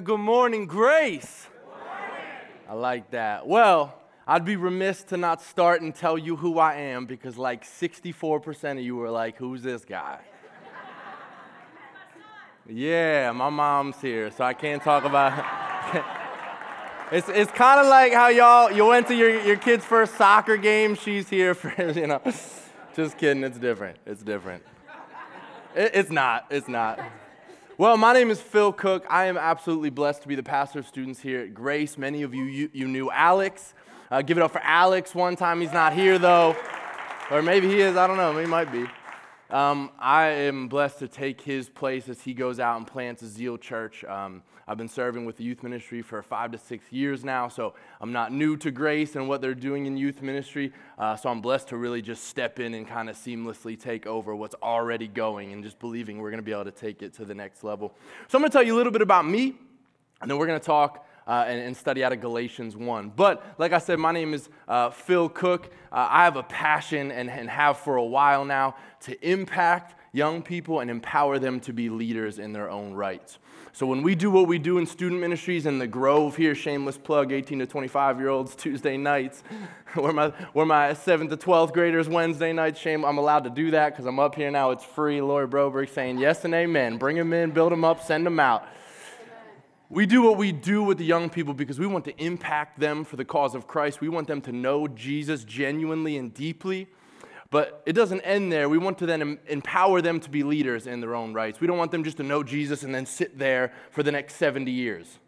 good morning, Grace. I like that. Well, I'd be remiss to not start and tell you who I am because like 64% of you were like, who's this guy? yeah, my mom's here, so I can't talk about It's, it's kind of like how y'all, you went to your, your kid's first soccer game. She's here for, you know. Just kidding, it's different. It's different. It, it's not, it's not. Well, my name is Phil Cook. I am absolutely blessed to be the pastor of students here at Grace. Many of you, you, you knew Alex. Uh, give it up for Alex one time. He's not here, though. Or maybe he is. I don't know. He might be. Um, I am blessed to take his place as he goes out and plants a Zeal Church. Um, I've been serving with the youth ministry for five to six years now, so I'm not new to Grace and what they're doing in youth ministry. Uh, so I'm blessed to really just step in and kind of seamlessly take over what's already going and just believing we're going to be able to take it to the next level. So I'm going to tell you a little bit about me, and then we're going to talk. Uh, and, and, study out of Galatians 1. But like I said, my name is uh, Phil Cook. Uh, I have a passion and, and have for a while now to impact young people and empower them to be leaders in their own rights. So when we do what we do in student ministries in the Grove here, shameless plug, 18 to 25 year olds Tuesday nights, where my where my 7th to 12th graders Wednesday nights, shame I'm allowed to do that because I'm up here now. It's free. Lori Broberg saying yes and amen. Bring them in, build them up, send them out. We do what we do with the young people because we want to impact them for the cause of Christ. We want them to know Jesus genuinely and deeply. But it doesn't end there. We want to then empower them to be leaders in their own rights. We don't want them just to know Jesus and then sit there for the next 70 years.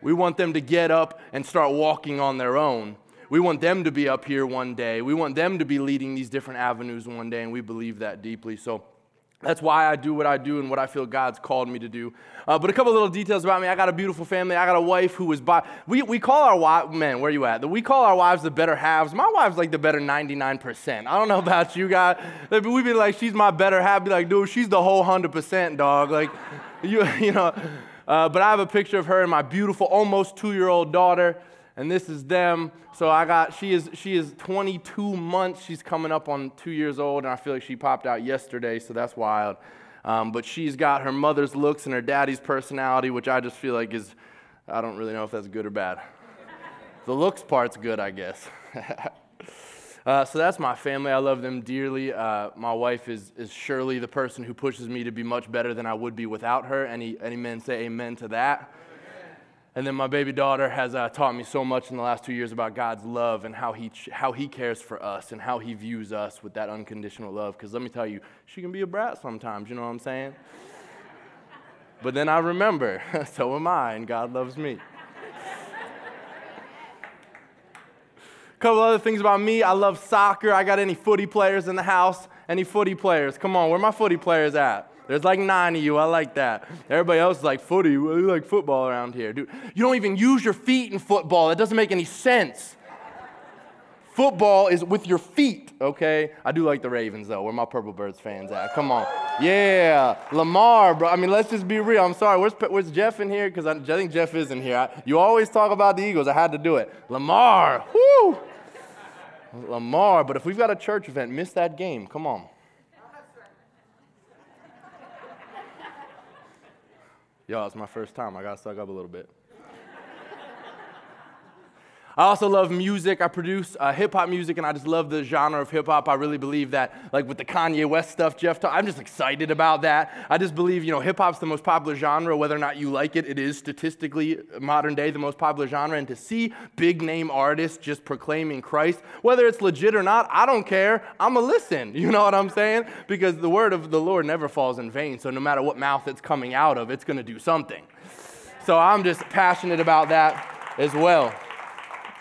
We want them to get up and start walking on their own. We want them to be up here one day. We want them to be leading these different avenues one day, and we believe that deeply. So, that's why I do what I do and what I feel God's called me to do. Uh, but a couple little details about me. I got a beautiful family. I got a wife who is by. We, we call our wives, man, where you at? We call our wives the better halves. My wife's like the better 99%. I don't know about you guys. We'd be like, she's my better half. Be like, dude, she's the whole 100%, dog. Like, you, you know. Uh, but I have a picture of her and my beautiful, almost two year old daughter and this is them. So I got she is she is 22 months. She's coming up on two years old, and I feel like she popped out yesterday, so that's wild. Um, but she's got her mother's looks and her daddy's personality, which I just feel like is I don't really know if that's good or bad. the looks part's good, I guess. Uh, so that's my family. I love them dearly. Uh, my wife is, is surely the person who pushes me to be much better than I would be without her. Any, any men say amen to that? And then my baby daughter has uh, taught me so much in the last two years about God's love and how he, how he cares for us and how He views us with that unconditional love. Because let me tell you, she can be a brat sometimes, you know what I'm saying? but then I remember, so am I, and God loves me. A couple other things about me. I love soccer. I got any footy players in the house? Any footy players? Come on, where my footy players at? There's like nine of you. I like that. Everybody else is like footy. We like football around here. Dude, you don't even use your feet in football. That doesn't make any sense. Football is with your feet, okay? I do like the Ravens, though. Where my Purple Birds fans at? Come on. Yeah, Lamar, bro. I mean, let's just be real. I'm sorry. Where's, where's Jeff in here? Because I, I, think Jeff is in here. I, you always talk about the Eagles. I had to do it. Lamar, whoo! Lamar, but if we've got a church event, miss that game. Come on. Y'all, it's my first time. I got stuck up a little bit. I also love music. I produce uh, hip hop music, and I just love the genre of hip hop. I really believe that, like with the Kanye West stuff, Jeff, I'm just excited about that. I just believe, you know, hip hop's the most popular genre. Whether or not you like it, it is statistically modern day the most popular genre. And to see big name artists just proclaiming Christ, whether it's legit or not, I don't care. I'm a listen. You know what I'm saying? Because the word of the Lord never falls in vain. So no matter what mouth it's coming out of, it's to do something. So I'm just passionate about that as well.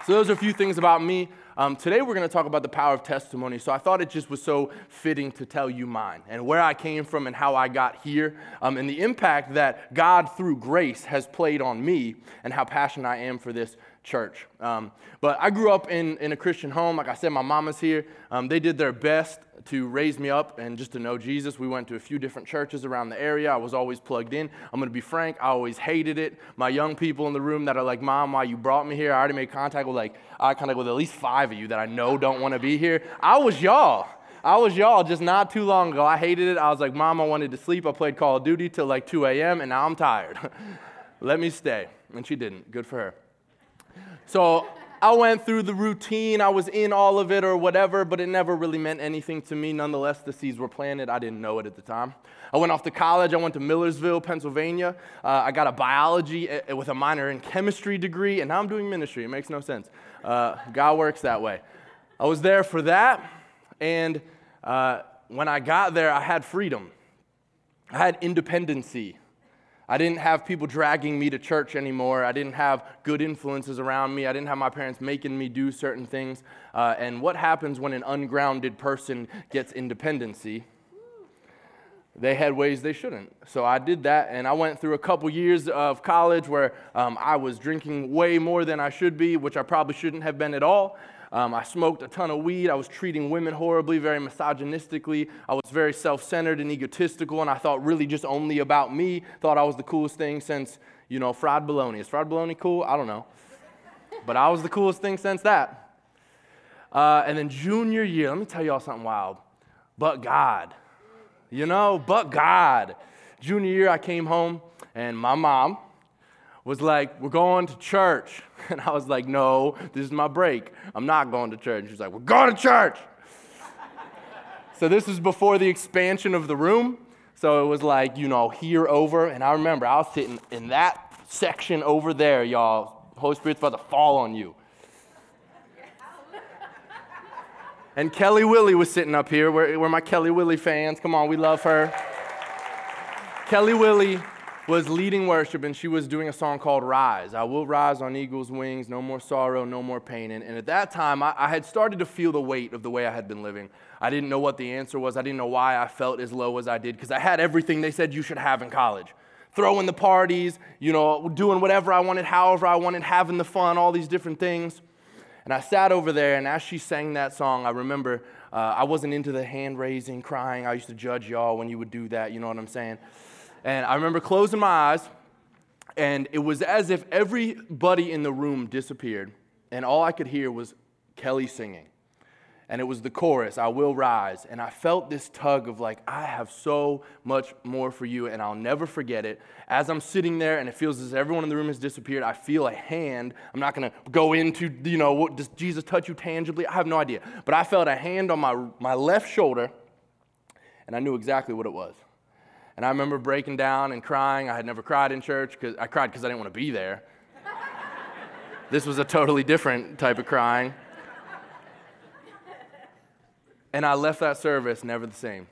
So, those are a few things about me. Um, today, we're going to talk about the power of testimony. So, I thought it just was so fitting to tell you mine and where I came from and how I got here, um, and the impact that God, through grace, has played on me, and how passionate I am for this church. Um, but I grew up in, in a Christian home. Like I said, my mama's here. Um, they did their best to raise me up and just to know Jesus. We went to a few different churches around the area. I was always plugged in. I'm going to be frank, I always hated it. My young people in the room that are like, Mom, why you brought me here? I already made contact with like, I kind of with at least five of you that I know don't want to be here. I was y'all. I was y'all just not too long ago. I hated it. I was like, Mom, I wanted to sleep. I played Call of Duty till like 2 a.m., and now I'm tired. let me stay. And she didn't. Good for her. So I went through the routine. I was in all of it or whatever, but it never really meant anything to me. Nonetheless, the seeds were planted. I didn't know it at the time. I went off to college. I went to Millersville, Pennsylvania. Uh, I got a biology uh, with a minor in chemistry degree, and now I'm doing ministry. It makes no sense. Uh, God works that way. I was there for that, and uh, when I got there, I had freedom. I had independency. I didn't have people dragging me to church anymore. I didn't have good influences around me. I didn't have my parents making me do certain things. Uh, and what happens when an ungrounded person gets independency? They had ways they shouldn't. So I did that, and I went through a couple years of college where um, I was drinking way more than I should be, which I probably shouldn't have been at all. Um, I smoked a ton of weed. I was treating women horribly, very misogynistically. I was very self centered and egotistical, and I thought really just only about me. Thought I was the coolest thing since, you know, fried bologna. Is fried bologna cool? I don't know. But I was the coolest thing since that. Uh, and then junior year, let me tell y'all something wild. But God, you know, but God. Junior year, I came home, and my mom, was like, We're going to church. And I was like, No, this is my break. I'm not going to church. She's like, We're going to church. so this was before the expansion of the room. So it was like, you know, here over. And I remember I was sitting in that section over there, y'all. Holy Spirit's about to fall on you. And Kelly Willie was sitting up here. We're, we're my Kelly Willie fans. Come on, we love her. Kelly Willie was leading worship and she was doing a song called Rise. I will rise on eagle's wings, no more sorrow, no more pain. And, and at that time, I, I, had started to feel the weight of the way I had been living. I didn't know what the answer was. I didn't know why I felt as low as I did because I had everything they said you should have in college throwing the parties, you know, doing whatever I wanted, however I wanted, having the fun, all these different things. And I sat over there, and as she sang that song, I remember uh, I wasn't into the hand raising, crying. I used to judge y'all when you would do that, you know what I'm saying? And I remember closing my eyes, and it was as if everybody in the room disappeared, and all I could hear was Kelly singing. And it was the chorus, I will rise. And I felt this tug of like, I have so much more for you, and I'll never forget it. As I'm sitting there, and it feels as everyone in the room has disappeared, I feel a hand. I'm not gonna go into, you know, what, does Jesus touch you tangibly? I have no idea. But I felt a hand on my, my left shoulder, and I knew exactly what it was. And I remember breaking down and crying. I had never cried in church because I cried because I didn't want to be there. this was a totally different type of crying. And I left that service never the same.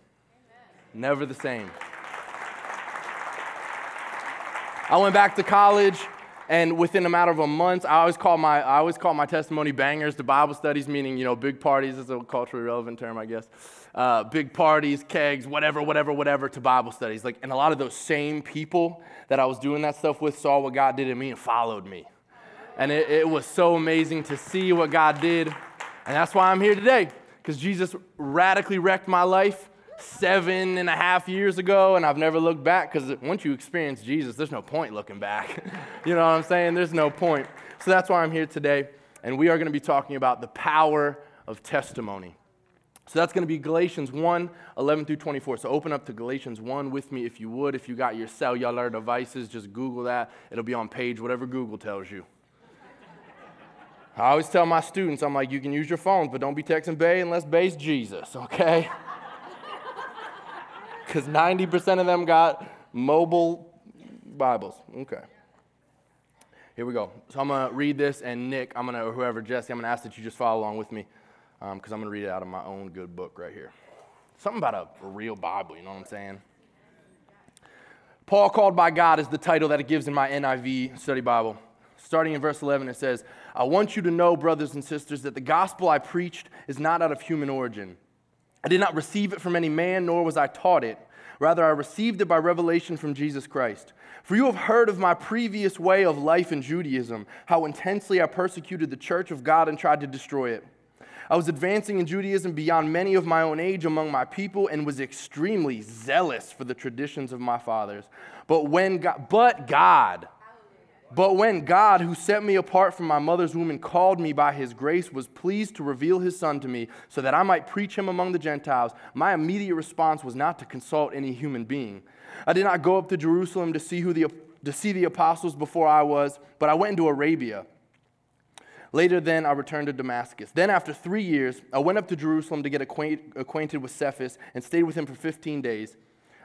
Never the same. I went back to college, and within a matter of a month, I always call my I always call my testimony bangers to Bible studies, meaning you know big parties is a culturally relevant term, I guess uh, big parties, kegs, whatever, whatever, whatever, to Bible studies. Like, and a lot of those same people that I was doing that stuff with saw what God did in me and followed me. And it, it was so amazing to see what God did. And that's why I'm here today, because Jesus radically wrecked my life seven and a half years ago, and I've never looked back because once you experience Jesus, there's no point looking back. you know what I'm saying? There's no point. So that's why I'm here today, and we are going to be talking about the power of testimony. So that's going to be Galatians 1 11 through 24. So open up to Galatians 1 with me if you would. If you got your cellular devices, just Google that. It'll be on page whatever Google tells you. I always tell my students, I'm like, you can use your phones, but don't be texting Bay unless Bay's Jesus, okay? Because 90% of them got mobile Bibles. Okay. Here we go. So I'm going to read this, and Nick, I'm going to, or whoever, Jesse, I'm going to ask that you just follow along with me because um, I'm going to read it out of my own good book right here. Something about a, a real Bible, you know what I'm saying? Paul called by God is the title that it gives in my NIV study Bible. Starting in verse 11, it says, I want you to know, brothers and sisters, that the gospel I preached is not out of human origin. I did not receive it from any man, nor was I taught it. Rather, I received it by revelation from Jesus Christ. For you have heard of my previous way of life in Judaism, how intensely I persecuted the church of God and tried to destroy it. I was advancing in Judaism beyond many of my own age among my people and was extremely zealous for the traditions of my fathers. But when God, but God, but when God, who set me apart from my mother's womb and called me by his grace, was pleased to reveal his son to me so that I might preach him among the Gentiles, my immediate response was not to consult any human being I did not go up to Jerusalem to see, who the, to see the apostles before I was, but I went into Arabia. Later, then, I returned to Damascus. Then, after three years, I went up to Jerusalem to get acquaint, acquainted with Cephas and stayed with him for 15 days.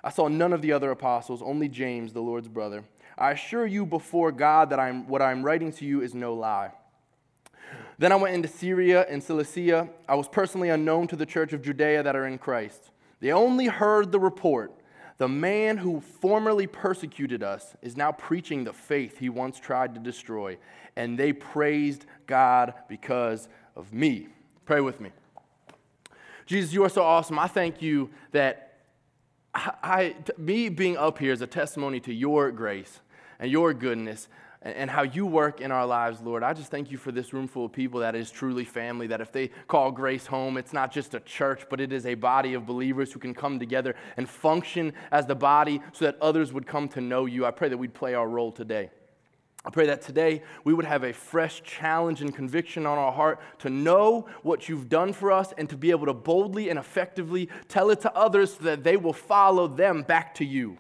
I saw none of the other apostles, only James, the Lord's brother. I assure you before God that I'm, what I'm writing to you is no lie. Then I went into Syria and Cilicia. I was personally unknown to the church of Judea that are in Christ. They only heard the report. The man who formerly persecuted us is now preaching the faith he once tried to destroy, and they praised God because of me. Pray with me. Jesus, you are so awesome. I thank you that I, me being up here is a testimony to your grace and your goodness and how you work in our lives, Lord. I just thank you for this room full of people that is truly family, that if they call grace home, it's not just a church, but it is a body of believers who can come together and function as the body so that others would come to know you. I pray that we'd play our role today. I pray that today we would have a fresh challenge and conviction on our heart to know what you've done for us and to be able to boldly and effectively tell it to others so that they will follow them back to you.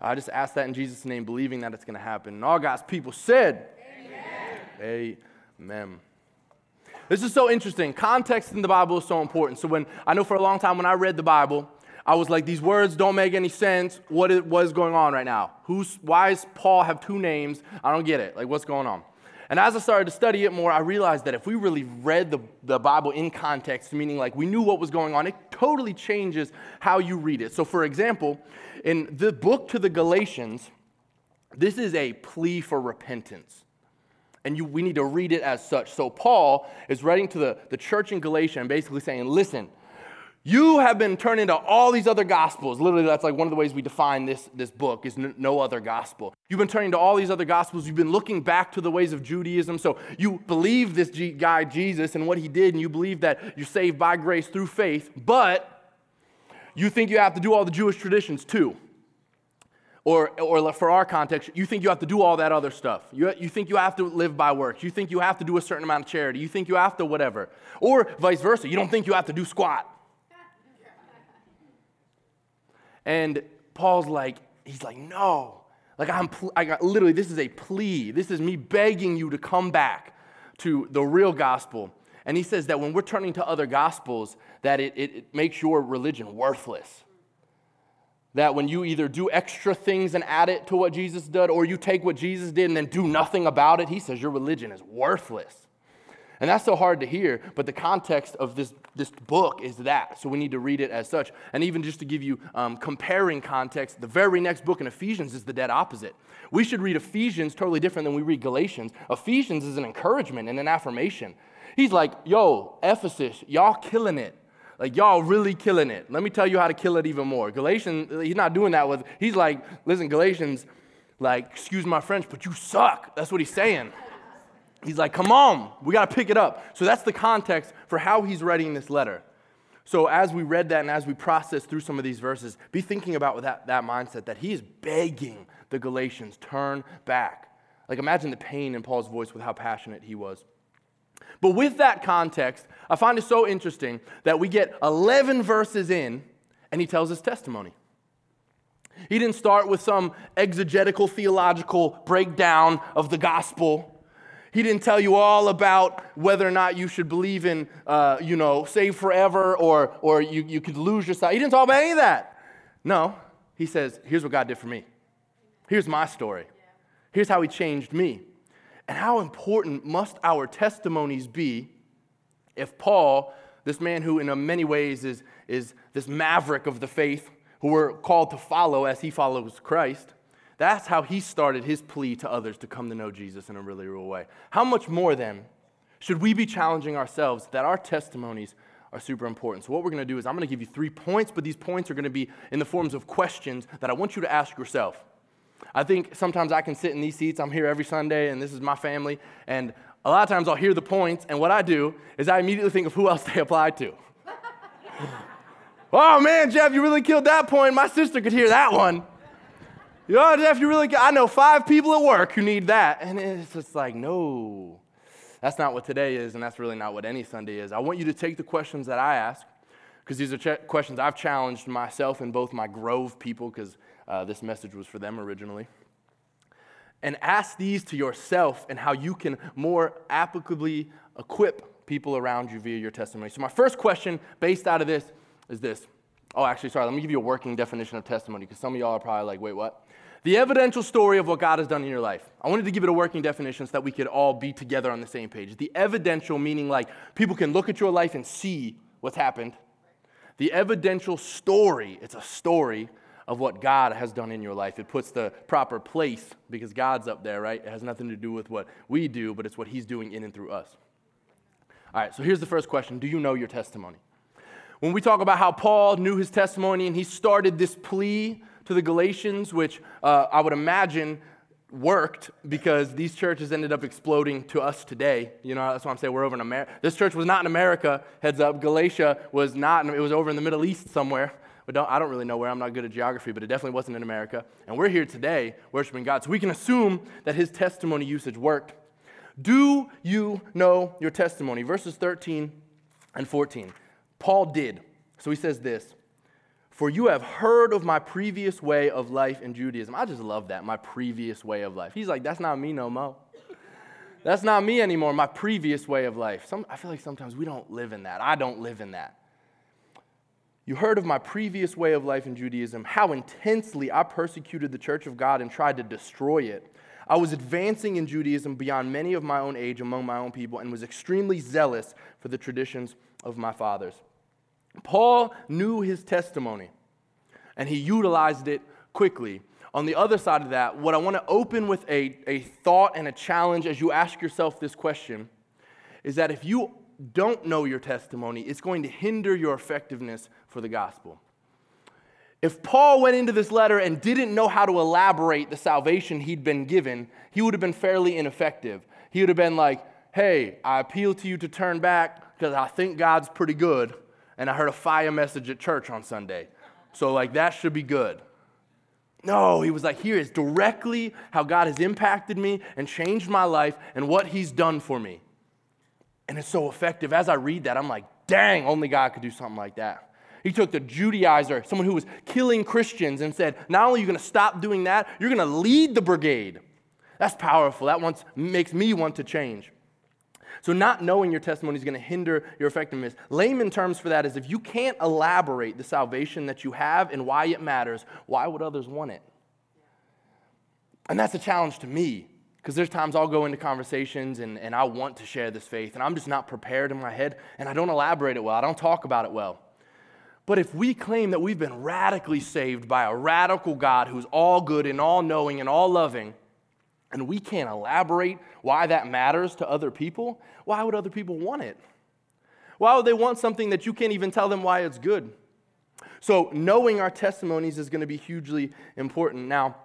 I just ask that in Jesus' name, believing that it's going to happen. And all God's people said, Amen. Amen. This is so interesting. Context in the Bible is so important. So when I know for a long time when I read the Bible, I was like, these words don't make any sense. What is, what is going on right now? Who's, why does Paul have two names? I don't get it. Like, what's going on? And as I started to study it more, I realized that if we really read the, the Bible in context, meaning like we knew what was going on, it totally changes how you read it. So, for example, in the book to the Galatians, this is a plea for repentance. And you, we need to read it as such. So, Paul is writing to the, the church in Galatia and basically saying, listen, you have been turned into all these other gospels. Literally, that's like one of the ways we define this, this book is no other gospel. You've been turning to all these other gospels. You've been looking back to the ways of Judaism. So you believe this guy, Jesus, and what he did, and you believe that you're saved by grace through faith, but you think you have to do all the Jewish traditions too. Or, or for our context, you think you have to do all that other stuff. You, you think you have to live by works. You think you have to do a certain amount of charity. You think you have to whatever. Or vice versa. You don't think you have to do squat. And Paul's like, he's like, no. Like, I'm, I got, literally, this is a plea. This is me begging you to come back to the real gospel. And he says that when we're turning to other gospels, that it, it, it makes your religion worthless. That when you either do extra things and add it to what Jesus did, or you take what Jesus did and then do nothing about it, he says your religion is worthless. And that's so hard to hear, but the context of this, this book is that. So we need to read it as such. And even just to give you um, comparing context, the very next book in Ephesians is the dead opposite. We should read Ephesians totally different than we read Galatians. Ephesians is an encouragement and an affirmation. He's like, yo, Ephesus, y'all killing it. Like, y'all really killing it. Let me tell you how to kill it even more. Galatians, he's not doing that with, he's like, listen, Galatians, like, excuse my French, but you suck. That's what he's saying. He's like, come on, we got to pick it up. So that's the context for how he's writing this letter. So as we read that and as we process through some of these verses, be thinking about that, that mindset that he is begging the Galatians, turn back. Like imagine the pain in Paul's voice with how passionate he was. But with that context, I find it so interesting that we get 11 verses in and he tells his testimony. He didn't start with some exegetical theological breakdown of the gospel. He didn't tell you all about whether or not you should believe in, uh, you know, save forever or, or you, you could lose your sight. He didn't talk about any of that. No, he says, here's what God did for me. Here's my story. Here's how he changed me. And how important must our testimonies be if Paul, this man who in many ways is, is this maverick of the faith, who we're called to follow as he follows Christ, that's how he started his plea to others to come to know Jesus in a really real way. How much more then should we be challenging ourselves that our testimonies are super important? So, what we're going to do is I'm going to give you three points, but these points are going to be in the forms of questions that I want you to ask yourself. I think sometimes I can sit in these seats, I'm here every Sunday, and this is my family, and a lot of times I'll hear the points, and what I do is I immediately think of who else they apply to. oh man, Jeff, you really killed that point. My sister could hear that one. You know, Jeff, you really, I know five people at work who need that. And it's just like, no, that's not what today is, and that's really not what any Sunday is. I want you to take the questions that I ask, because these are ch- questions I've challenged myself and both my Grove people, because uh, this message was for them originally. And ask these to yourself and how you can more applicably equip people around you via your testimony. So, my first question, based out of this, is this. Oh, actually, sorry, let me give you a working definition of testimony because some of y'all are probably like, wait, what? The evidential story of what God has done in your life. I wanted to give it a working definition so that we could all be together on the same page. The evidential meaning like people can look at your life and see what's happened. The evidential story, it's a story of what God has done in your life. It puts the proper place because God's up there, right? It has nothing to do with what we do, but it's what He's doing in and through us. All right, so here's the first question Do you know your testimony? When we talk about how Paul knew his testimony and he started this plea to the Galatians, which uh, I would imagine worked because these churches ended up exploding to us today. You know, that's why I'm saying we're over in America. This church was not in America, heads up. Galatia was not, it was over in the Middle East somewhere. But don't, I don't really know where. I'm not good at geography, but it definitely wasn't in America. And we're here today worshiping God. So we can assume that his testimony usage worked. Do you know your testimony? Verses 13 and 14. Paul did. So he says this For you have heard of my previous way of life in Judaism. I just love that, my previous way of life. He's like, That's not me no more. That's not me anymore, my previous way of life. Some, I feel like sometimes we don't live in that. I don't live in that. You heard of my previous way of life in Judaism, how intensely I persecuted the church of God and tried to destroy it. I was advancing in Judaism beyond many of my own age among my own people and was extremely zealous for the traditions of my fathers. Paul knew his testimony and he utilized it quickly. On the other side of that, what I want to open with a, a thought and a challenge as you ask yourself this question is that if you don't know your testimony, it's going to hinder your effectiveness for the gospel. If Paul went into this letter and didn't know how to elaborate the salvation he'd been given, he would have been fairly ineffective. He would have been like, hey, I appeal to you to turn back because I think God's pretty good and I heard a fire message at church on Sunday. So, like, that should be good. No, he was like, here is directly how God has impacted me and changed my life and what he's done for me. And it's so effective. As I read that, I'm like, dang, only God could do something like that. He took the Judaizer, someone who was killing Christians, and said, not only are you going to stop doing that, you're going to lead the brigade. That's powerful. That wants, makes me want to change. So, not knowing your testimony is going to hinder your effectiveness. Layman terms for that is if you can't elaborate the salvation that you have and why it matters, why would others want it? And that's a challenge to me because there's times I'll go into conversations and, and I want to share this faith and I'm just not prepared in my head and I don't elaborate it well. I don't talk about it well. But if we claim that we've been radically saved by a radical God who's all good and all knowing and all loving, and we can't elaborate why that matters to other people, why would other people want it? Why would they want something that you can't even tell them why it's good? So, knowing our testimonies is going to be hugely important. Now,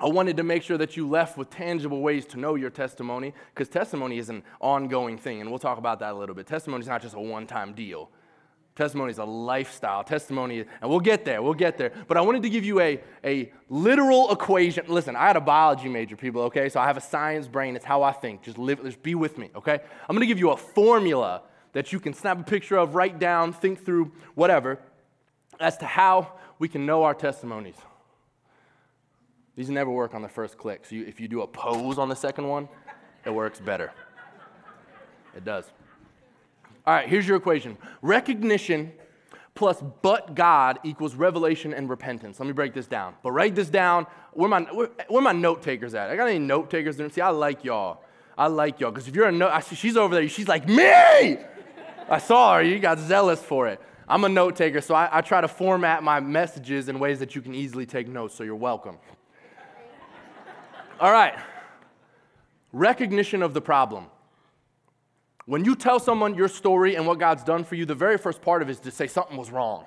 I wanted to make sure that you left with tangible ways to know your testimony because testimony is an ongoing thing, and we'll talk about that a little bit. Testimony is not just a one time deal. Testimony is a lifestyle. Testimony, and we'll get there, we'll get there. But I wanted to give you a, a literal equation. Listen, I had a biology major, people, okay? So I have a science brain. It's how I think. Just live, just be with me, okay? I'm gonna give you a formula that you can snap a picture of, write down, think through, whatever, as to how we can know our testimonies. These never work on the first click. So you, if you do a pose on the second one, it works better. It does. All right, here's your equation recognition plus but God equals revelation and repentance. Let me break this down. But write this down. Where my, where, where my note takers at? I got any note takers there? See, I like y'all. I like y'all. Because if you're a note, she's over there. She's like, me! I saw her. You got zealous for it. I'm a note taker, so I, I try to format my messages in ways that you can easily take notes, so you're welcome. All right. Recognition of the problem. When you tell someone your story and what God's done for you, the very first part of it is to say something was wrong.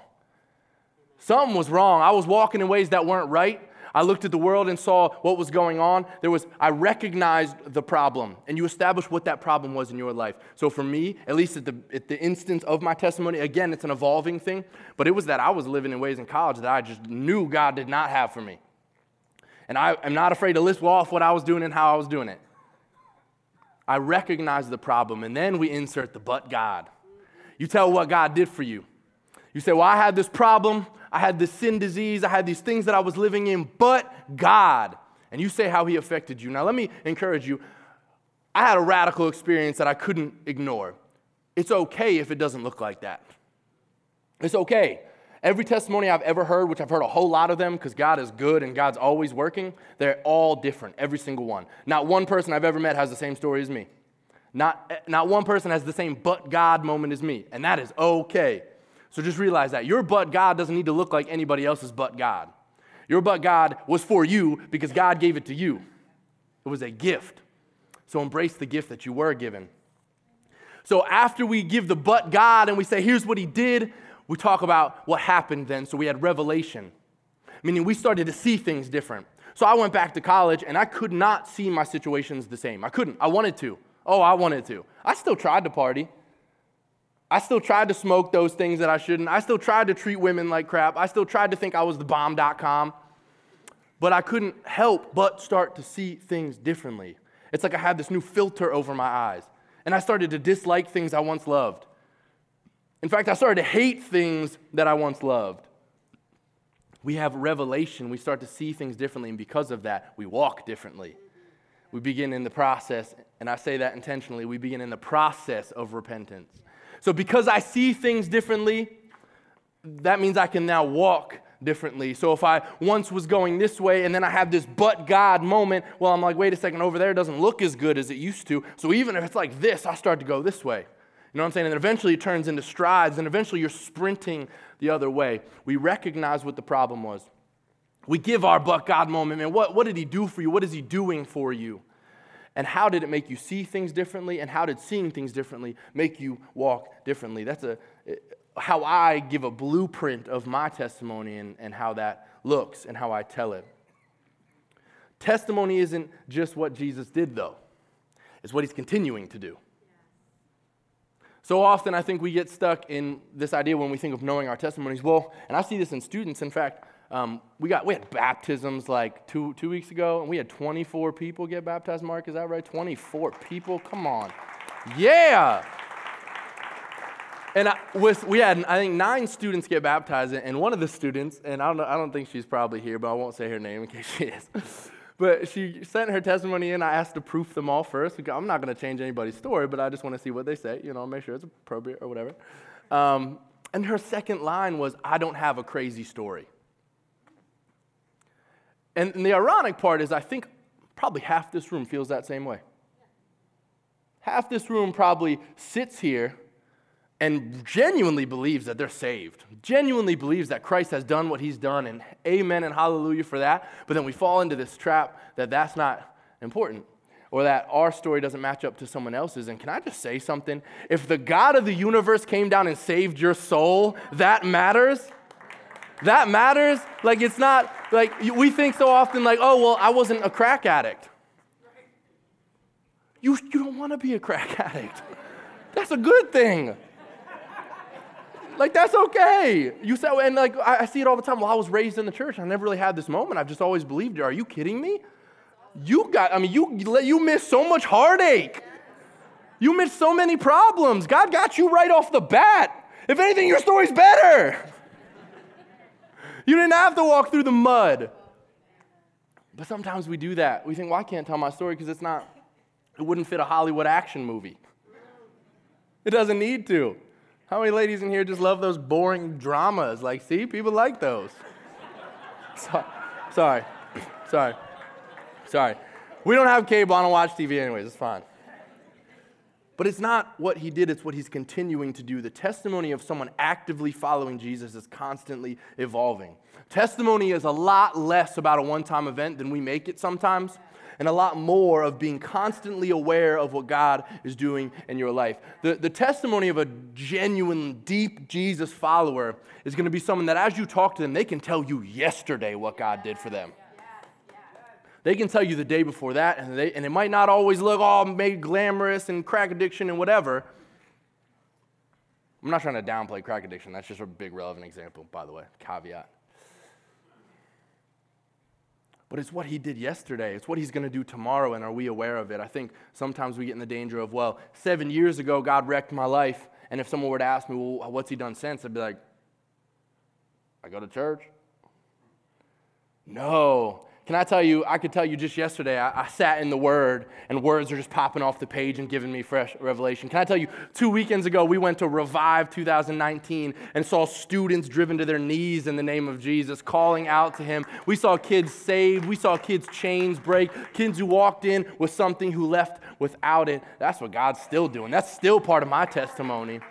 Something was wrong. I was walking in ways that weren't right. I looked at the world and saw what was going on. There was I recognized the problem and you established what that problem was in your life. So for me, at least at the at the instance of my testimony, again, it's an evolving thing, but it was that I was living in ways in college that I just knew God did not have for me. And I am not afraid to list off what I was doing and how I was doing it. I recognize the problem, and then we insert the but God. You tell what God did for you. You say, Well, I had this problem. I had this sin disease, I had these things that I was living in, but God. And you say how He affected you. Now, let me encourage you. I had a radical experience that I couldn't ignore. It's okay if it doesn't look like that. It's okay. Every testimony I've ever heard, which I've heard a whole lot of them because God is good and God's always working, they're all different, every single one. Not one person I've ever met has the same story as me. Not, not one person has the same but God moment as me, and that is okay. So just realize that. Your but God doesn't need to look like anybody else's but God. Your but God was for you because God gave it to you. It was a gift. So embrace the gift that you were given. So after we give the but God and we say, here's what he did, we talk about what happened then. So we had revelation, meaning we started to see things different. So I went back to college and I could not see my situations the same. I couldn't. I wanted to. Oh, I wanted to. I still tried to party. I still tried to smoke those things that I shouldn't. I still tried to treat women like crap. I still tried to think I was the bomb.com. But I couldn't help but start to see things differently. It's like I had this new filter over my eyes. And I started to dislike things I once loved. In fact, I started to hate things that I once loved. We have revelation. We start to see things differently. And because of that, we walk differently. We begin in the process, and I say that intentionally, we begin in the process of repentance. So, because I see things differently, that means I can now walk differently. So, if I once was going this way and then I have this but God moment, well, I'm like, wait a second, over there doesn't look as good as it used to. So, even if it's like this, I start to go this way. You know what I'm saying? And eventually it turns into strides, and eventually you're sprinting the other way. We recognize what the problem was. We give our but God moment, man. What, what did He do for you? What is He doing for you? And how did it make you see things differently? And how did seeing things differently make you walk differently? That's a, how I give a blueprint of my testimony and, and how that looks and how I tell it. Testimony isn't just what Jesus did, though, it's what he's continuing to do. So often, I think we get stuck in this idea when we think of knowing our testimonies. Well, and I see this in students. In fact, um, we got we had baptisms like two two weeks ago, and we had 24 people get baptized. Mark, is that right? 24 people. Come on, yeah. And I, with, we had, I think, nine students get baptized, and one of the students, and I don't, know, I don't think she's probably here, but I won't say her name in case she is. But she sent her testimony in. I asked to proof them all first. I'm not going to change anybody's story, but I just want to see what they say, you know, make sure it's appropriate or whatever. Um, and her second line was, I don't have a crazy story. And the ironic part is, I think probably half this room feels that same way. Half this room probably sits here and genuinely believes that they're saved, genuinely believes that Christ has done what he's done, and amen and hallelujah for that. But then we fall into this trap that that's not important or that our story doesn't match up to someone else's. And can I just say something? If the God of the universe came down and saved your soul, that matters. That matters. Like, it's not like we think so often, like, oh, well, I wasn't a crack addict. You, you don't want to be a crack addict. That's a good thing. Like that's okay. You said, and like I, I see it all the time. Well, I was raised in the church. I never really had this moment. I've just always believed it. Are you kidding me? You got. I mean, you you missed so much heartache. You miss so many problems. God got you right off the bat. If anything, your story's better. You didn't have to walk through the mud. But sometimes we do that. We think, well, I can't tell my story because it's not, it wouldn't fit a Hollywood action movie. It doesn't need to. How many ladies in here just love those boring dramas? Like, see, people like those. so, sorry, sorry, sorry. We don't have cable. I don't watch TV anyways. It's fine. But it's not what he did, it's what he's continuing to do. The testimony of someone actively following Jesus is constantly evolving. Testimony is a lot less about a one time event than we make it sometimes and a lot more of being constantly aware of what God is doing in your life. The, the testimony of a genuine, deep Jesus follower is going to be someone that as you talk to them, they can tell you yesterday what God did for them. They can tell you the day before that, and, they, and it might not always look all made glamorous and crack addiction and whatever. I'm not trying to downplay crack addiction. That's just a big relevant example, by the way, caveat. But it's what he did yesterday. It's what he's going to do tomorrow, and are we aware of it? I think sometimes we get in the danger of, well, seven years ago, God wrecked my life. And if someone were to ask me, well, what's he done since? I'd be like, I go to church. No. Can I tell you, I could tell you just yesterday, I, I, sat in the Word and words are just popping off the page and giving me fresh revelation. Can I tell you, two weekends ago, we went to Revive 2019 and saw students driven to their knees in the name of Jesus, calling out to Him. We saw kids saved. We saw kids' chains break, kids who walked in with something who left without it. That's what God's still doing. That's still part of my testimony.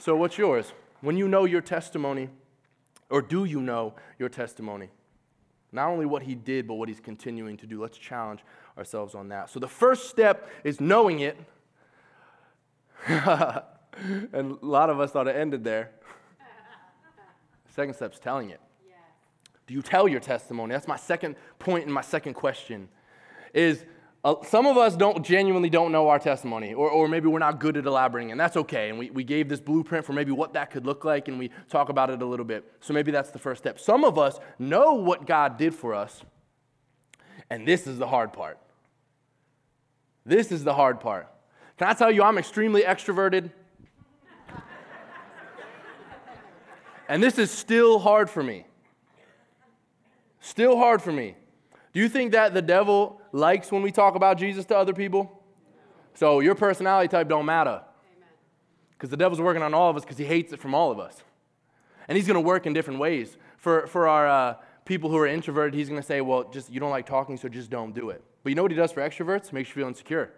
So, what's yours? When you know your testimony, or do you know your testimony? Not only what he did, but what he's continuing to do. Let's challenge ourselves on that. So the first step is knowing it. and a lot of us thought it ended there. Second step is telling it. Do you tell your testimony? That's my second point and my second question. Is uh, some of us don't genuinely don't know our testimony, or, or maybe we're not good at elaborating, and that's okay. And we, we gave this blueprint for maybe what that could look like, and we talk about it a little bit. So maybe that's the first step. Some of us know what God did for us, and this is the hard part. This is the hard part. Can I tell you, I'm extremely extroverted? and this is still hard for me. Still hard for me. Do you think that the devil likes when we talk about Jesus to other people? So your personality type don't matter. Because the devil's working on all of us because he hates it from all of us. And he's going to work in different ways. For, for our uh, people who are introverted, he's going to say, well, just you don't like talking, so just don't do it. But you know what he does for extroverts? Makes you feel insecure.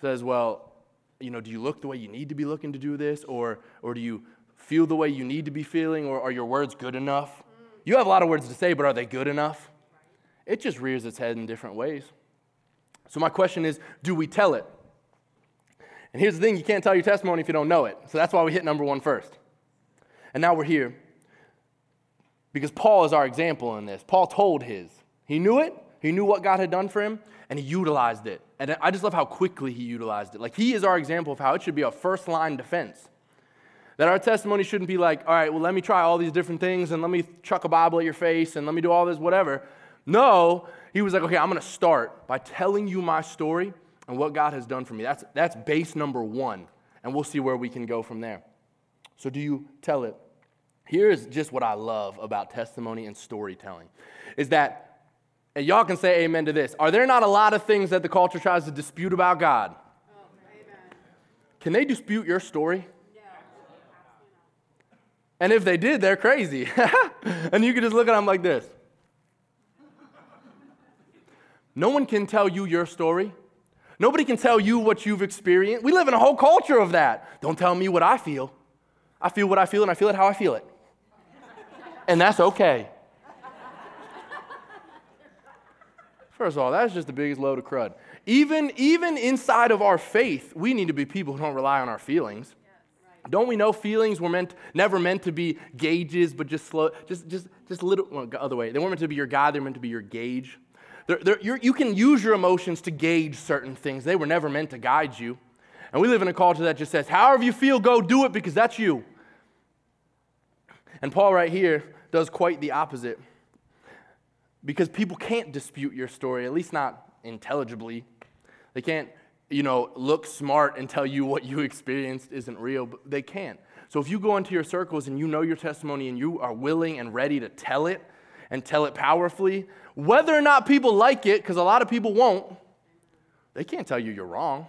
Says, well, you know, do you look the way you need to be looking to do this? Or, or do you feel the way you need to be feeling? Or are your words good enough? You have a lot of words to say, but are they good enough? It just rears its head in different ways. So, my question is do we tell it? And here's the thing you can't tell your testimony if you don't know it. So, that's why we hit number one first. And now we're here because Paul is our example in this. Paul told his. He knew it, he knew what God had done for him, and he utilized it. And I just love how quickly he utilized it. Like, he is our example of how it should be a first line defense. That our testimony shouldn't be like, all right, well, let me try all these different things and let me chuck a Bible at your face and let me do all this, whatever. No, he was like, okay, I'm going to start by telling you my story and what God has done for me. That's, that's base number one, and we'll see where we can go from there. So, do you tell it? Here's just what I love about testimony and storytelling is that, and y'all can say amen to this, are there not a lot of things that the culture tries to dispute about God? Oh, can they dispute your story? And if they did, they're crazy. and you can just look at them like this. No one can tell you your story. Nobody can tell you what you've experienced. We live in a whole culture of that. Don't tell me what I feel. I feel what I feel, and I feel it how I feel it. And that's okay. First of all, that's just the biggest load of crud. Even, even inside of our faith, we need to be people who don't rely on our feelings. Don't we know feelings were meant never meant to be gauges, but just slow, just just just little well, other way. They weren't meant to be your guide. They're meant to be your gauge. They're, they're, you can use your emotions to gauge certain things. They were never meant to guide you. And we live in a culture that just says, however you feel, go do it because that's you. And Paul, right here, does quite the opposite. Because people can't dispute your story, at least not intelligibly. They can't, you know, look smart and tell you what you experienced isn't real, but they can't. So if you go into your circles and you know your testimony and you are willing and ready to tell it and tell it powerfully, whether or not people like it, because a lot of people won't, they can't tell you you're wrong.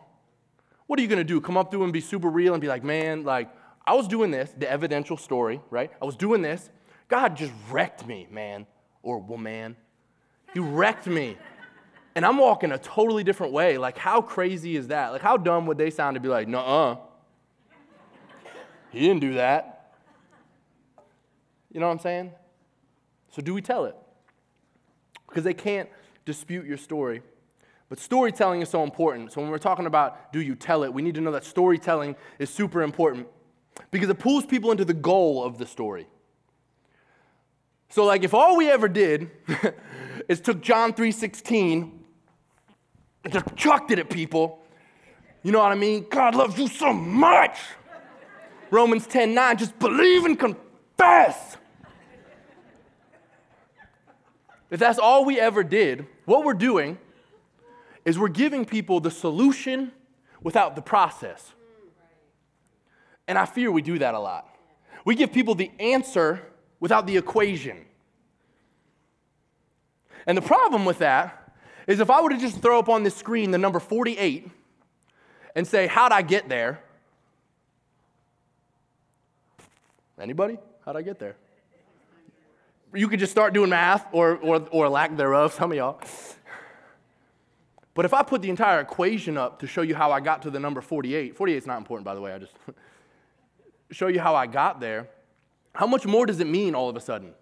What are you going to do? Come up to and be super real and be like, man, like, I was doing this, the evidential story, right? I was doing this. God just wrecked me, man, or woman. He wrecked me. And I'm walking a totally different way. Like, how crazy is that? Like, how dumb would they sound to be like, nuh uh. He didn't do that. You know what I'm saying? So, do we tell it? because they can't dispute your story. But storytelling is so important. So when we're talking about do you tell it, we need to know that storytelling is super important because it pulls people into the goal of the story. So like if all we ever did is took John 3:16 and just chucked it at people, you know what I mean? God loves you so much. Romans 10:9 just believe and confess. If that's all we ever did, what we're doing is we're giving people the solution without the process. And I fear we do that a lot. We give people the answer without the equation. And the problem with that is if I were to just throw up on the screen the number 48 and say, How'd I get there? Anybody? How'd I get there? You could just start doing math or, or, or lack thereof, some of y'all. But if I put the entire equation up to show you how I got to the number 48, 48 is not important, by the way, I just show you how I got there, how much more does it mean all of a sudden?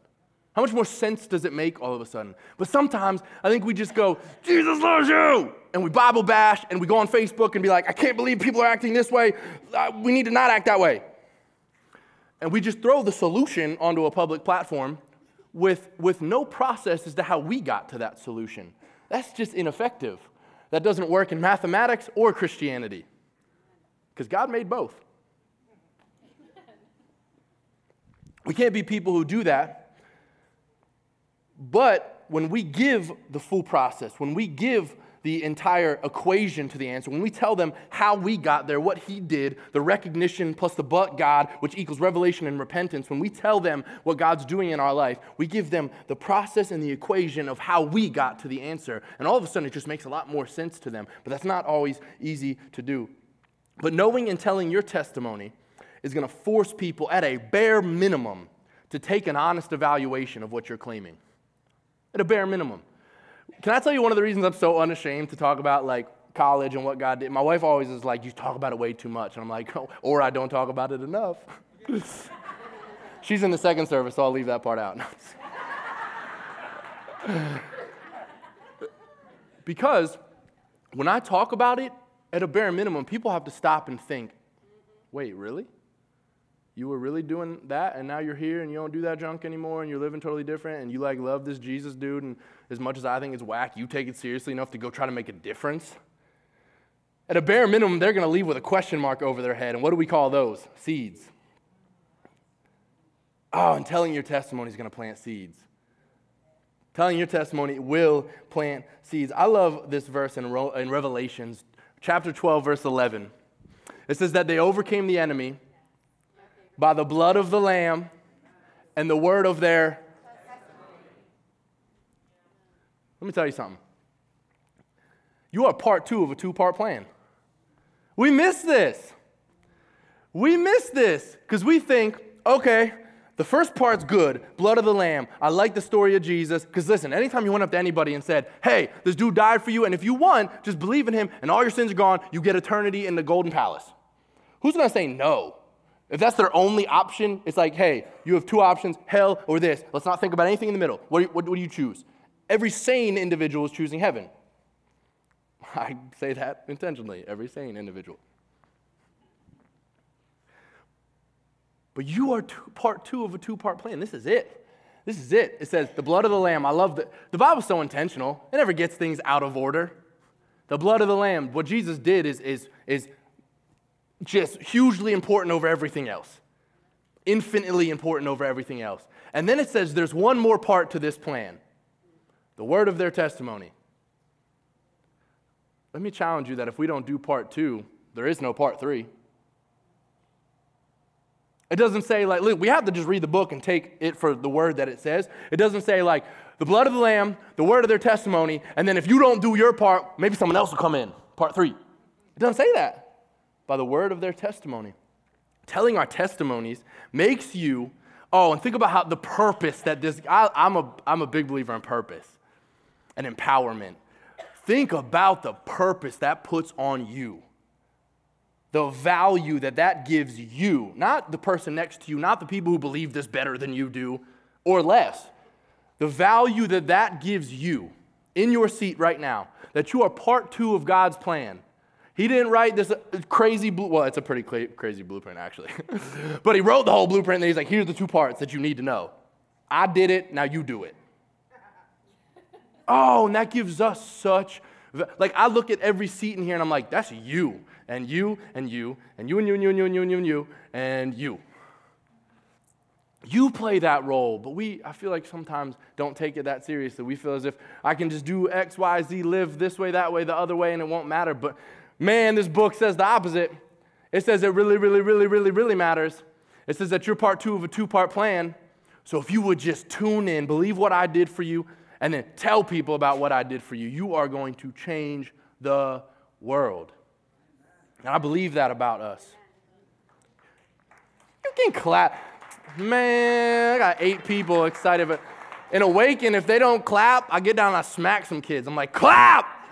How much more sense does it make all of a sudden? But sometimes I think we just go, Jesus loves you! And we Bible bash and we go on Facebook and be like, I can't believe people are acting this way. Uh, we need to not act that way. And we just throw the solution onto a public platform with, with no process as to how we got to that solution. That's just ineffective. That doesn't work in mathematics or Christianity because God made both. We can't be people who do that but when we give the full process, when we give the entire equation to the answer, when we tell them how we got there, what he did, the recognition plus the but God, which equals revelation and repentance, when we tell them what God's doing in our life, we give them the process and the equation of how we got to the answer. And all of a sudden, it just makes a lot more sense to them. But that's not always easy to do. But knowing and telling your testimony is going to force people, at a bare minimum, to take an honest evaluation of what you're claiming at a bare minimum. Can I tell you one of the reasons I'm so unashamed to talk about like college and what God did? My wife always is like, you talk about it way too much. And I'm like, oh, or I don't talk about it enough. She's in the second service, so I'll leave that part out. because when I talk about it, at a bare minimum, people have to stop and think, wait, really? You were really doing that and now you're here and you don't do that junk anymore and you're living totally different and you like love this Jesus dude and as much as I think it's whack, you take it seriously enough to go try to make a difference. At a bare minimum, they're going to leave with a question mark over their head. And what do we call those? Seeds. Oh, and telling your testimony is going to plant seeds. Telling your testimony will plant seeds. I love this verse in, in Revelations, chapter 12, verse 11. It says that they overcame the enemy by the blood of the Lamb and the word of their. Let me tell you something. You are part two of a two part plan. We miss this. We miss this because we think, okay, the first part's good, blood of the lamb. I like the story of Jesus. Because listen, anytime you went up to anybody and said, hey, this dude died for you, and if you want, just believe in him and all your sins are gone, you get eternity in the golden palace. Who's gonna say no? If that's their only option, it's like, hey, you have two options, hell or this. Let's not think about anything in the middle. What do you, what, what do you choose? Every sane individual is choosing heaven. I say that intentionally, every sane individual. But you are two, part two of a two part plan. This is it. This is it. It says, the blood of the Lamb. I love that. The Bible's so intentional, it never gets things out of order. The blood of the Lamb, what Jesus did is, is, is just hugely important over everything else, infinitely important over everything else. And then it says there's one more part to this plan the word of their testimony. Let me challenge you that if we don't do part two, there is no part three. It doesn't say, like, look, we have to just read the book and take it for the word that it says. It doesn't say, like, the blood of the Lamb, the word of their testimony, and then if you don't do your part, maybe someone else will come in. Part three. It doesn't say that by the word of their testimony. Telling our testimonies makes you, oh, and think about how the purpose that this, I, I'm, a, I'm a big believer in purpose and empowerment. Think about the purpose that puts on you. The value that that gives you, not the person next to you, not the people who believe this better than you do or less. The value that that gives you in your seat right now, that you are part two of God's plan he didn't write this crazy, blue, well, it's a pretty crazy blueprint actually. but he wrote the whole blueprint and he's like, here's the two parts that you need to know. I did it, now you do it. oh, and that gives us such, like I look at every seat in here and I'm like, that's you, and you, and you, and you, and you, and you, and you, and you, and you, and you, and you. You play that role, but we, I feel like sometimes don't take it that seriously. We feel as if I can just do X, Y, Z, live this way, that way, the other way, and it won't matter. But Man, this book says the opposite. It says it really, really, really, really, really matters. It says that you're part two of a two part plan So if you would just tune in, believe what I did for you, and then tell people about what I did for you, you are going to change the world. And I believe that about us. You can clap. Man, I got eight people excited. But in Awaken, if they don't clap, I get down and I smack some kids. I'm like, clap!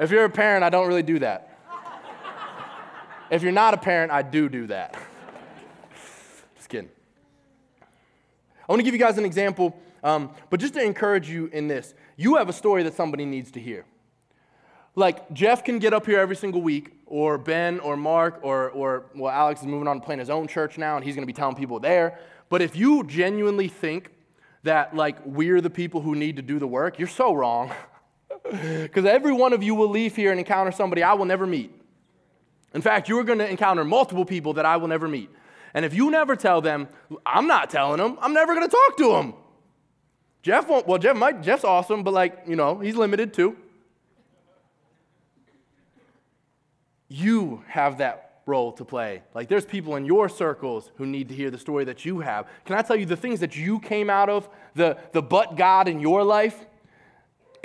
If you're a parent, I don't really do that. If you're not a parent, I do do that. Just kidding. I want to give you guys an example, um, but just to encourage you in this, you have a story that somebody needs to hear. Like, Jeff can get up here every single week, or Ben, or Mark, or, or well, Alex is moving on to plant his own church now, and he's going to be telling people there. But if you genuinely think that, like, we're the people who need to do the work, you're so wrong. Because every one of you will leave here and encounter somebody I will never meet. In fact, you are going to encounter multiple people that I will never meet. And if you never tell them, I'm not telling them, I'm never going to talk to them. Jeff won't, well, Jeff might, Jeff's awesome, but like, you know, he's limited too. You have that role to play. Like, there's people in your circles who need to hear the story that you have. Can I tell you the things that you came out of, the, the but God in your life,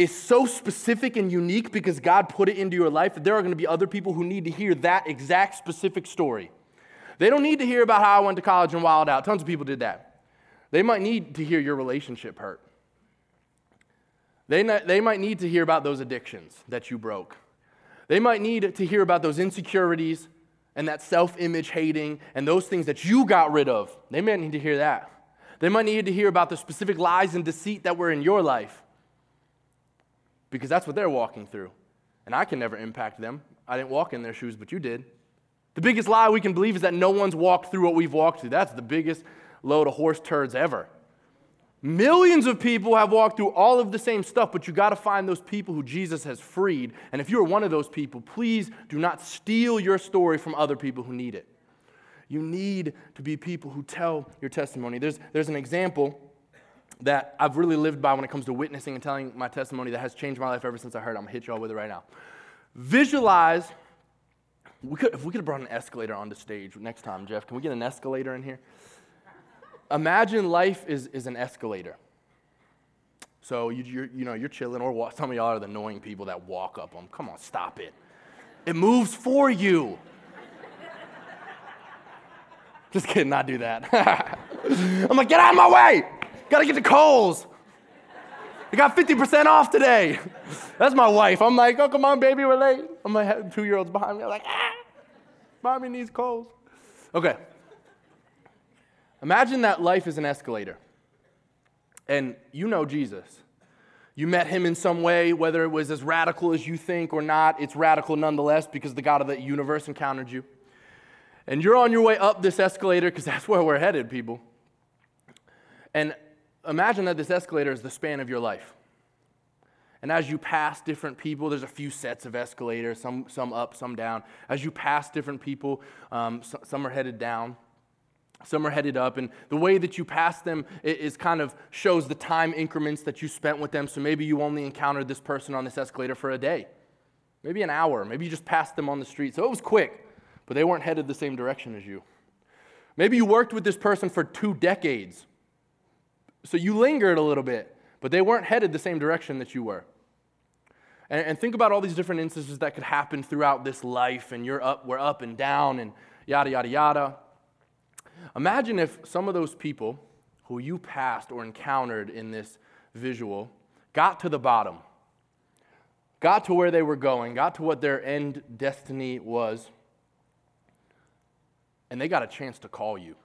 is so specific and unique because God put it into your life that there are going to be other people who need to hear that exact specific story. They don't need to hear about how I went to college and wild out. Tons of people did that. They might need to hear your relationship hurt. They, they might need to hear about those addictions that you broke. They might need to hear about those insecurities and that self image hating and those things that you got rid of. They might need to hear that. They might need to hear about the specific lies and deceit that were in your life because that's what they're walking through. And I can never impact them. I didn't walk in their shoes, but you did. The biggest lie we can believe is that no one's walked through what we've walked through. That's the biggest load of horse turds ever. Millions of people have walked through all of the same stuff, but you got to find those people who Jesus has freed. And if you're one of those people, please do not steal your story from other people who need it. You need to be people who tell your testimony. There's, there's an example that I've really lived by when it comes to witnessing and telling my testimony that has changed my life ever since I heard it. I'm gonna hit y'all with it right now. Visualize. We could, if we could have brought an escalator onto stage next time, Jeff, can we get an escalator in here? Imagine life is, is an escalator. So you, you're, you know, you're chilling, or some of y'all are the annoying people that walk up them. Come on, stop it. It moves for you. Just kidding, not do that. I'm like, get out of my way. Gotta get to Kohl's. I got 50% off today. That's my wife. I'm like, oh, come on, baby, we're late. I'm like, two year olds behind me. I'm like, ah, mommy needs Kohl's. Okay. Imagine that life is an escalator. And you know Jesus. You met him in some way, whether it was as radical as you think or not, it's radical nonetheless because the God of the universe encountered you. And you're on your way up this escalator because that's where we're headed, people. And imagine that this escalator is the span of your life. And as you pass different people, there's a few sets of escalators, some, some up, some down. As you pass different people, um, so, some are headed down, some are headed up. And the way that you pass them is kind of shows the time increments that you spent with them. So maybe you only encountered this person on this escalator for a day, maybe an hour, maybe you just passed them on the street. So it was quick, but they weren't headed the same direction as you. Maybe you worked with this person for two decades so you lingered a little bit, but they weren't headed the same direction that you were. And, and think about all these different instances that could happen throughout this life, and you're up, we're up and down, and yada, yada, yada. Imagine if some of those people who you passed or encountered in this visual got to the bottom, got to where they were going, got to what their end destiny was, and they got a chance to call you.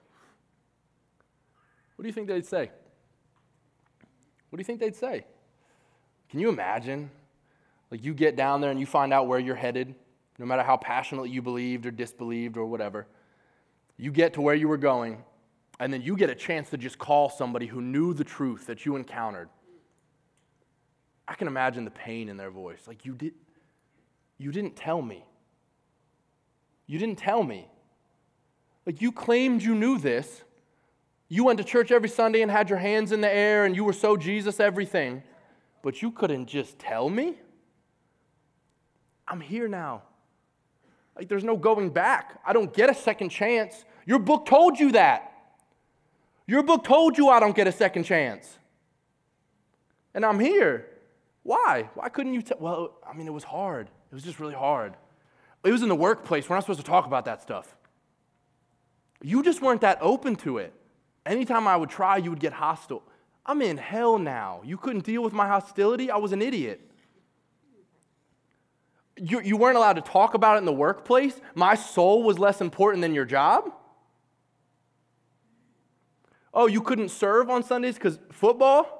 What do you think they'd say? What do you think they'd say? Can you imagine? Like you get down there and you find out where you're headed, no matter how passionately you believed or disbelieved or whatever. You get to where you were going, and then you get a chance to just call somebody who knew the truth that you encountered. I can imagine the pain in their voice. Like you did you didn't tell me. You didn't tell me. Like you claimed you knew this, you went to church every Sunday and had your hands in the air and you were so Jesus everything, but you couldn't just tell me? I'm here now. Like there's no going back. I don't get a second chance. Your book told you that. Your book told you I don't get a second chance. And I'm here. Why? Why couldn't you tell? Well, I mean, it was hard. It was just really hard. It was in the workplace. We're not supposed to talk about that stuff. You just weren't that open to it. Anytime I would try, you would get hostile. I'm in hell now. You couldn't deal with my hostility? I was an idiot. You, you weren't allowed to talk about it in the workplace? My soul was less important than your job? Oh, you couldn't serve on Sundays because football?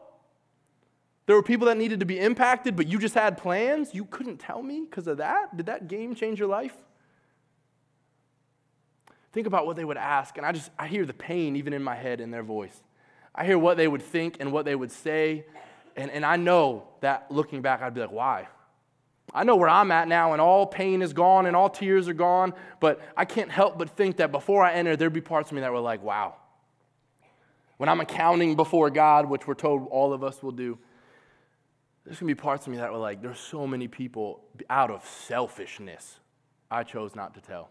There were people that needed to be impacted, but you just had plans? You couldn't tell me because of that? Did that game change your life? Think about what they would ask, and I just I hear the pain even in my head in their voice. I hear what they would think and what they would say, and, and I know that looking back, I'd be like, why? I know where I'm at now, and all pain is gone and all tears are gone, but I can't help but think that before I entered, there'd be parts of me that were like, wow. When I'm accounting before God, which we're told all of us will do, there's gonna be parts of me that were like, there's so many people out of selfishness I chose not to tell.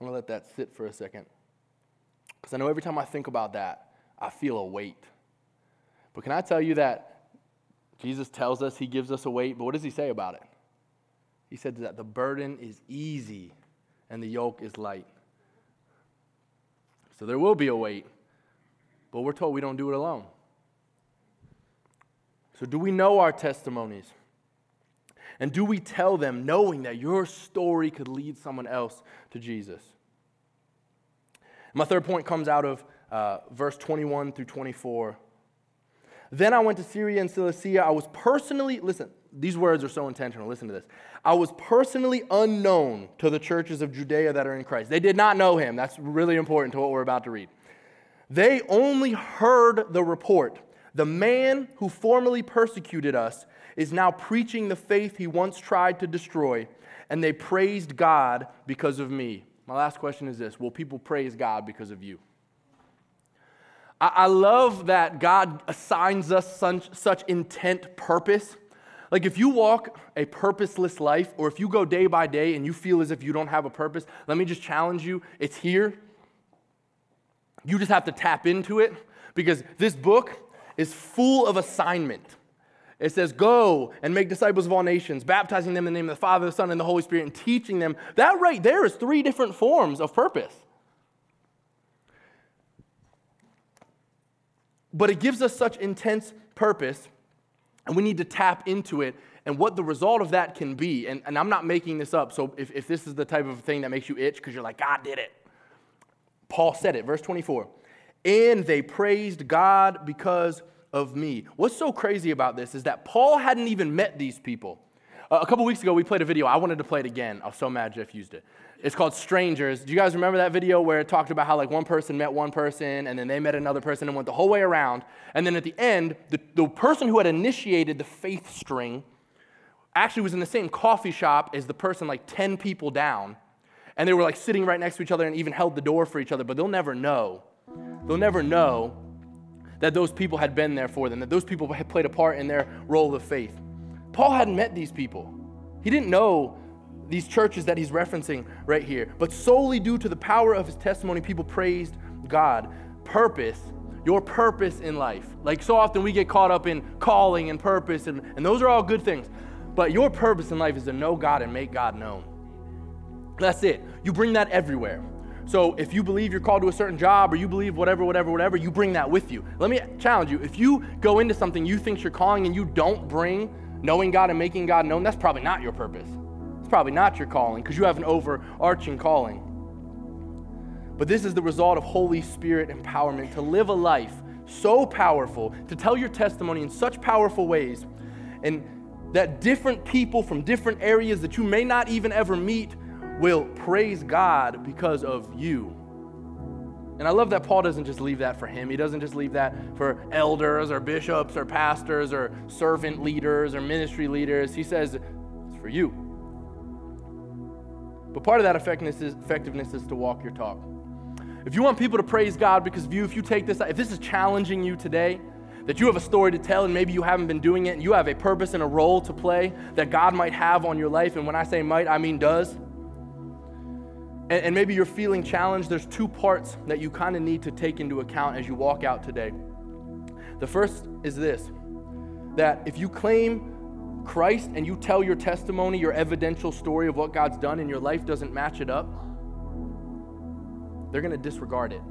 I'm going to let that sit for a second. Because I know every time I think about that, I feel a weight. But can I tell you that Jesus tells us he gives us a weight, but what does he say about it? He said that the burden is easy and the yoke is light. So there will be a weight, but we're told we don't do it alone. So, do we know our testimonies? And do we tell them knowing that your story could lead someone else to Jesus? My third point comes out of uh, verse 21 through 24. Then I went to Syria and Cilicia. I was personally, listen, these words are so intentional. Listen to this. I was personally unknown to the churches of Judea that are in Christ. They did not know him. That's really important to what we're about to read. They only heard the report. The man who formerly persecuted us is now preaching the faith he once tried to destroy, and they praised God because of me. My last question is this Will people praise God because of you? I, love that God assigns us such, such intent purpose. Like if you walk a purposeless life, or if you go day by day and you feel as if you don't have a purpose, let me just challenge you. It's here. You just have to tap into it because this book is full of assignment. It says, Go and make disciples of all nations, baptizing them in the name of the Father, the Son, and the Holy Spirit, and teaching them. That right there is three different forms of purpose. But it gives us such intense purpose, and we need to tap into it and what the result of that can be. And, and I'm not making this up, so if, if this is the type of thing that makes you itch because you're like, God did it. Paul said it, verse 24. And they praised God because of me. What's so crazy about this is that Paul hadn't even met these people. A couple weeks ago, we played a video. I wanted to play it again. I was so mad Jeff used it. It's called Strangers. Do you guys remember that video where it talked about how like one person met one person and then they met another person and went the whole way around? And then at the end, the, the person who had initiated the faith string actually was in the same coffee shop as the person like 10 people down. And they were like sitting right next to each other and even held the door for each other, but they'll never know. They'll never know that those people had been there for them, that those people had played a part in their role of faith. Paul hadn't met these people. He didn't know these churches that he's referencing right here. But solely due to the power of his testimony, people praised God. Purpose, your purpose in life. Like so often we get caught up in calling and purpose, and, and those are all good things. But your purpose in life is to know God and make God known. That's it. You bring that everywhere. So if you believe you're called to a certain job or you believe whatever, whatever, whatever, you bring that with you. Let me challenge you. If you go into something you think you're calling and you don't bring knowing God and making God known, that's probably not your purpose. It's probably not your calling because you have an overarching calling. But this is the result of Holy Spirit empowerment to live a life so powerful, to tell your testimony in such powerful ways, and that different people from different areas that you may not even ever meet will praise God because of you. And I love that Paul doesn't just leave that for him. He doesn't just leave that for elders or bishops or pastors or servant leaders or ministry leaders. He says it's for you. But part of that effectiveness is, effectiveness is to walk your talk. If you want people to praise God because of you, if you take this, if this is challenging you today, that you have a story to tell and maybe you haven't been doing it, and you have a purpose and a role to play that God might have on your life, and when I say might, I mean does and, and maybe you're feeling challenged, there's two parts that you kind of need to take into account as you walk out today. The first is this that if you claim Christ and you tell your testimony, your evidential story of what God's done and your life doesn't match it up, they're going to disregard it.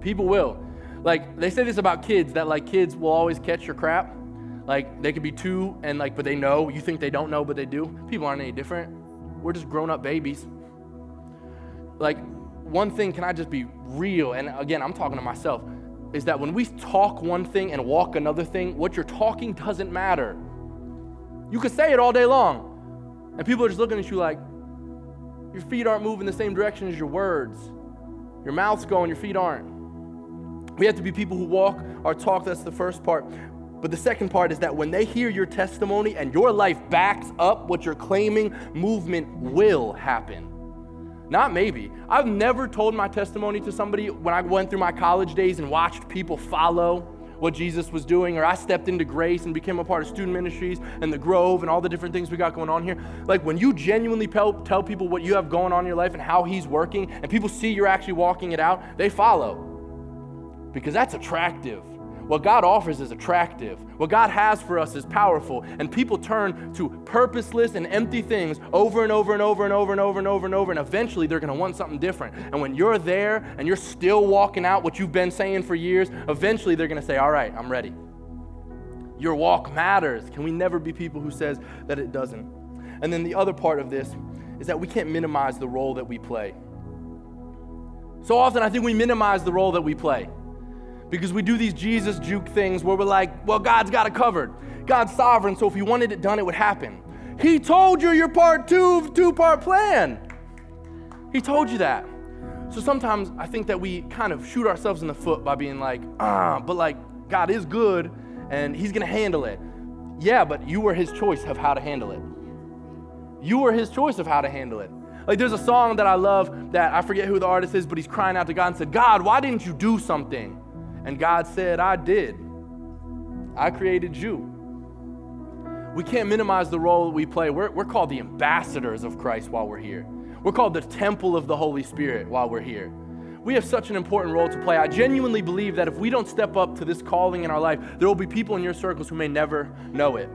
People will. Like they say this about kids that like kids will always catch your crap. Like they could be two and like but they know, you think they don't know but they do. People aren't any different. We're just grown-up babies. Like one thing can I just be real and again, I'm talking to myself is that when we talk one thing and walk another thing, what you're talking doesn't matter. You could say it all day long, and people are just looking at you like, your feet aren't moving the same direction as your words. Your mouth's going, your feet aren't. We have to be people who walk our talk. That's the first part. But the second part is that when they hear your testimony and your life backs up what you're claiming, movement will happen. Not maybe. I've never told my testimony to somebody when I went through my college days and watched people follow what Jesus was doing, or I stepped into grace and became a part of student ministries and the Grove and all the different things we got going on here. Like when you genuinely tell, people what you have going on in your life and how He's working, and people see you're actually walking it out, they follow because that's attractive. What God offers is attractive. What God has for us is powerful. And people turn to purposeless and empty things over and over and over and over and over and over and over. And eventually they're going to want something different. And when you're there and you're still walking out what you've been saying for years, eventually they're going to say, All right, I'm ready. Your walk matters. Can we never be people who says that it doesn't? And then the other part of this is that we can't minimize the role that we play. So often I think we minimize the role that we play because we do these Jesus juke things where we're like, well, God's got it covered. God's sovereign, so if He wanted it done, it would happen. He told you your part two of two part plan. He told you that. So sometimes I think that we kind of shoot ourselves in the foot by being like, ah, but like God is good and He's gonna handle it. Yeah, but you were His choice of how to handle it. You were His choice of how to handle it. Like there's a song that I love that I forget who the artist is, but he's crying out to God and said, God, why didn't you do something? And God said, I did. I created you. We can't minimize the role that we play. We're, we're called the ambassadors of Christ while we're here. We're called the temple of the Holy Spirit while we're here. We have such an important role to play. I genuinely believe that if we don't step up to this calling in our life, there will be people in your circles who may never know it.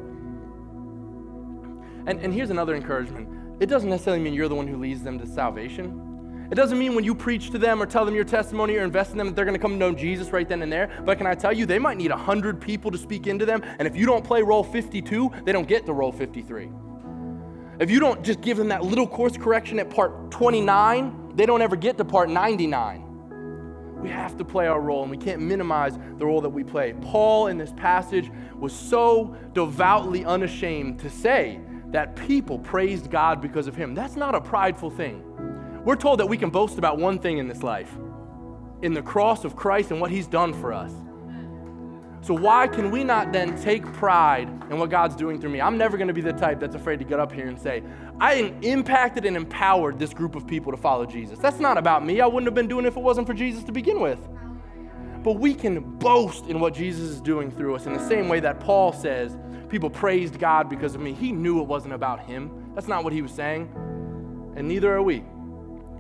And, and here's another encouragement it doesn't necessarily mean you're the one who leads them to salvation. It doesn't mean when you preach to them or tell them your testimony or invest in them that they're going to come to know Jesus right then and there. But can I tell you, they might need 100 people to speak into them. And if you don't play role 52, they don't get to role 53. If you don't just give them that little course correction at part 29, they don't ever get to part 99. We have to play our role and we can't minimize the role that we play. Paul in this passage was so devoutly unashamed to say that people praised God because of him. That's not a prideful thing. We're told that we can boast about one thing in this life in the cross of Christ and what he's done for us. So, why can we not then take pride in what God's doing through me? I'm never going to be the type that's afraid to get up here and say, I impacted and empowered this group of people to follow Jesus. That's not about me. I wouldn't have been doing it if it wasn't for Jesus to begin with. But we can boast in what Jesus is doing through us in the same way that Paul says, people praised God because of me. He knew it wasn't about him. That's not what he was saying. And neither are we.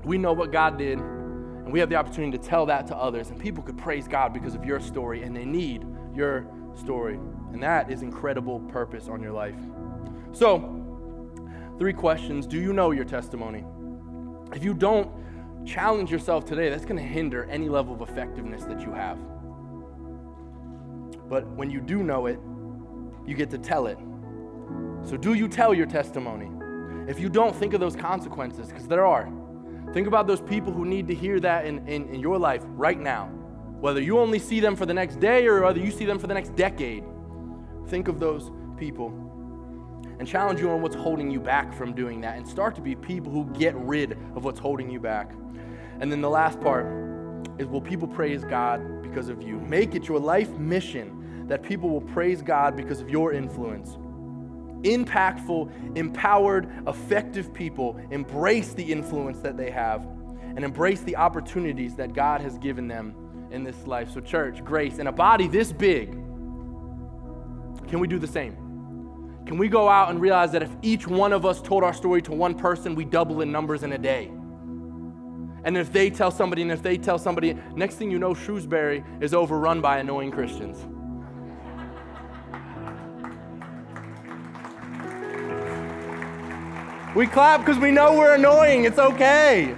We know what God did, and we have the opportunity to tell that to others. And people could praise God because of your story, and they need your story. And that is incredible purpose on your life. So, three questions Do you know your testimony? If you don't challenge yourself today, that's going to hinder any level of effectiveness that you have. But when you do know it, you get to tell it. So, do you tell your testimony? If you don't, think of those consequences, because there are. Think about those people who need to hear that in, in, in your life right now. Whether you only see them for the next day or whether you see them for the next decade. Think of those people and challenge you on what's holding you back from doing that and start to be people who get rid of what's holding you back. And then the last part is will people praise God because of you? Make it your life mission that people will praise God because of your influence impactful, empowered, effective people embrace the influence that they have and embrace the opportunities that God has given them in this life. So, church, grace, in a body this big, can we do the same? Can we go out and realize that if each one of us told our story to one person, we double in numbers in a day? And if they tell somebody, and if they tell somebody, next thing you know, Shrewsbury is overrun by annoying Christians. We clap because we know we're annoying. It's okay.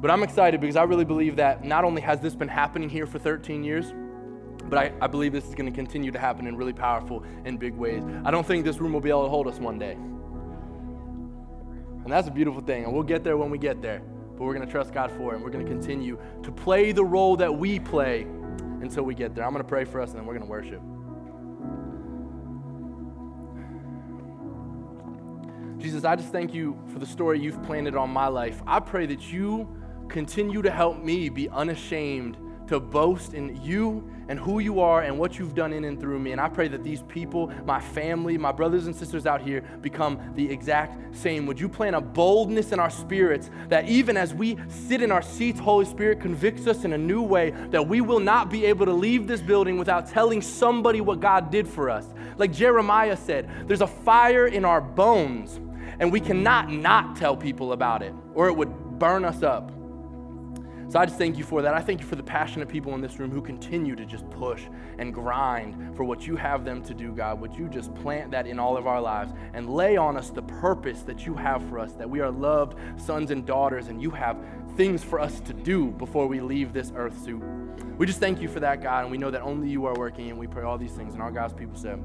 But I'm excited because I really believe that not only has this been happening here for 13 years, but I, I believe this is going to continue to happen in really powerful and big ways. I don't think this room will be able to hold us one day. And that's a beautiful thing. And we'll get there when we get there. But we're going to trust God for it. And we're going to continue to play the role that we play until we get there. I'm going to pray for us and then we're going to worship. Jesus, I just thank you for the story you've planted on my life. I pray that you continue to help me be unashamed to boast in you and who you are and what you've done in and through me. And I pray that these people, my family, my brothers and sisters out here, become the exact same. Would you plant a boldness in our spirits that even as we sit in our seats, Holy Spirit convicts us in a new way that we will not be able to leave this building without telling somebody what God did for us. Like Jeremiah said, there's a fire in our bones, and we cannot not tell people about it, or it would burn us up. So I just thank you for that. I thank you for the passionate people in this room who continue to just push and grind for what you have them to do, God. Would you just plant that in all of our lives and lay on us the purpose that you have for us, that we are loved sons and daughters, and you have things for us to do before we leave this earth suit. We just thank you for that, God, and we know that only you are working, and we pray all these things. And our God's people said,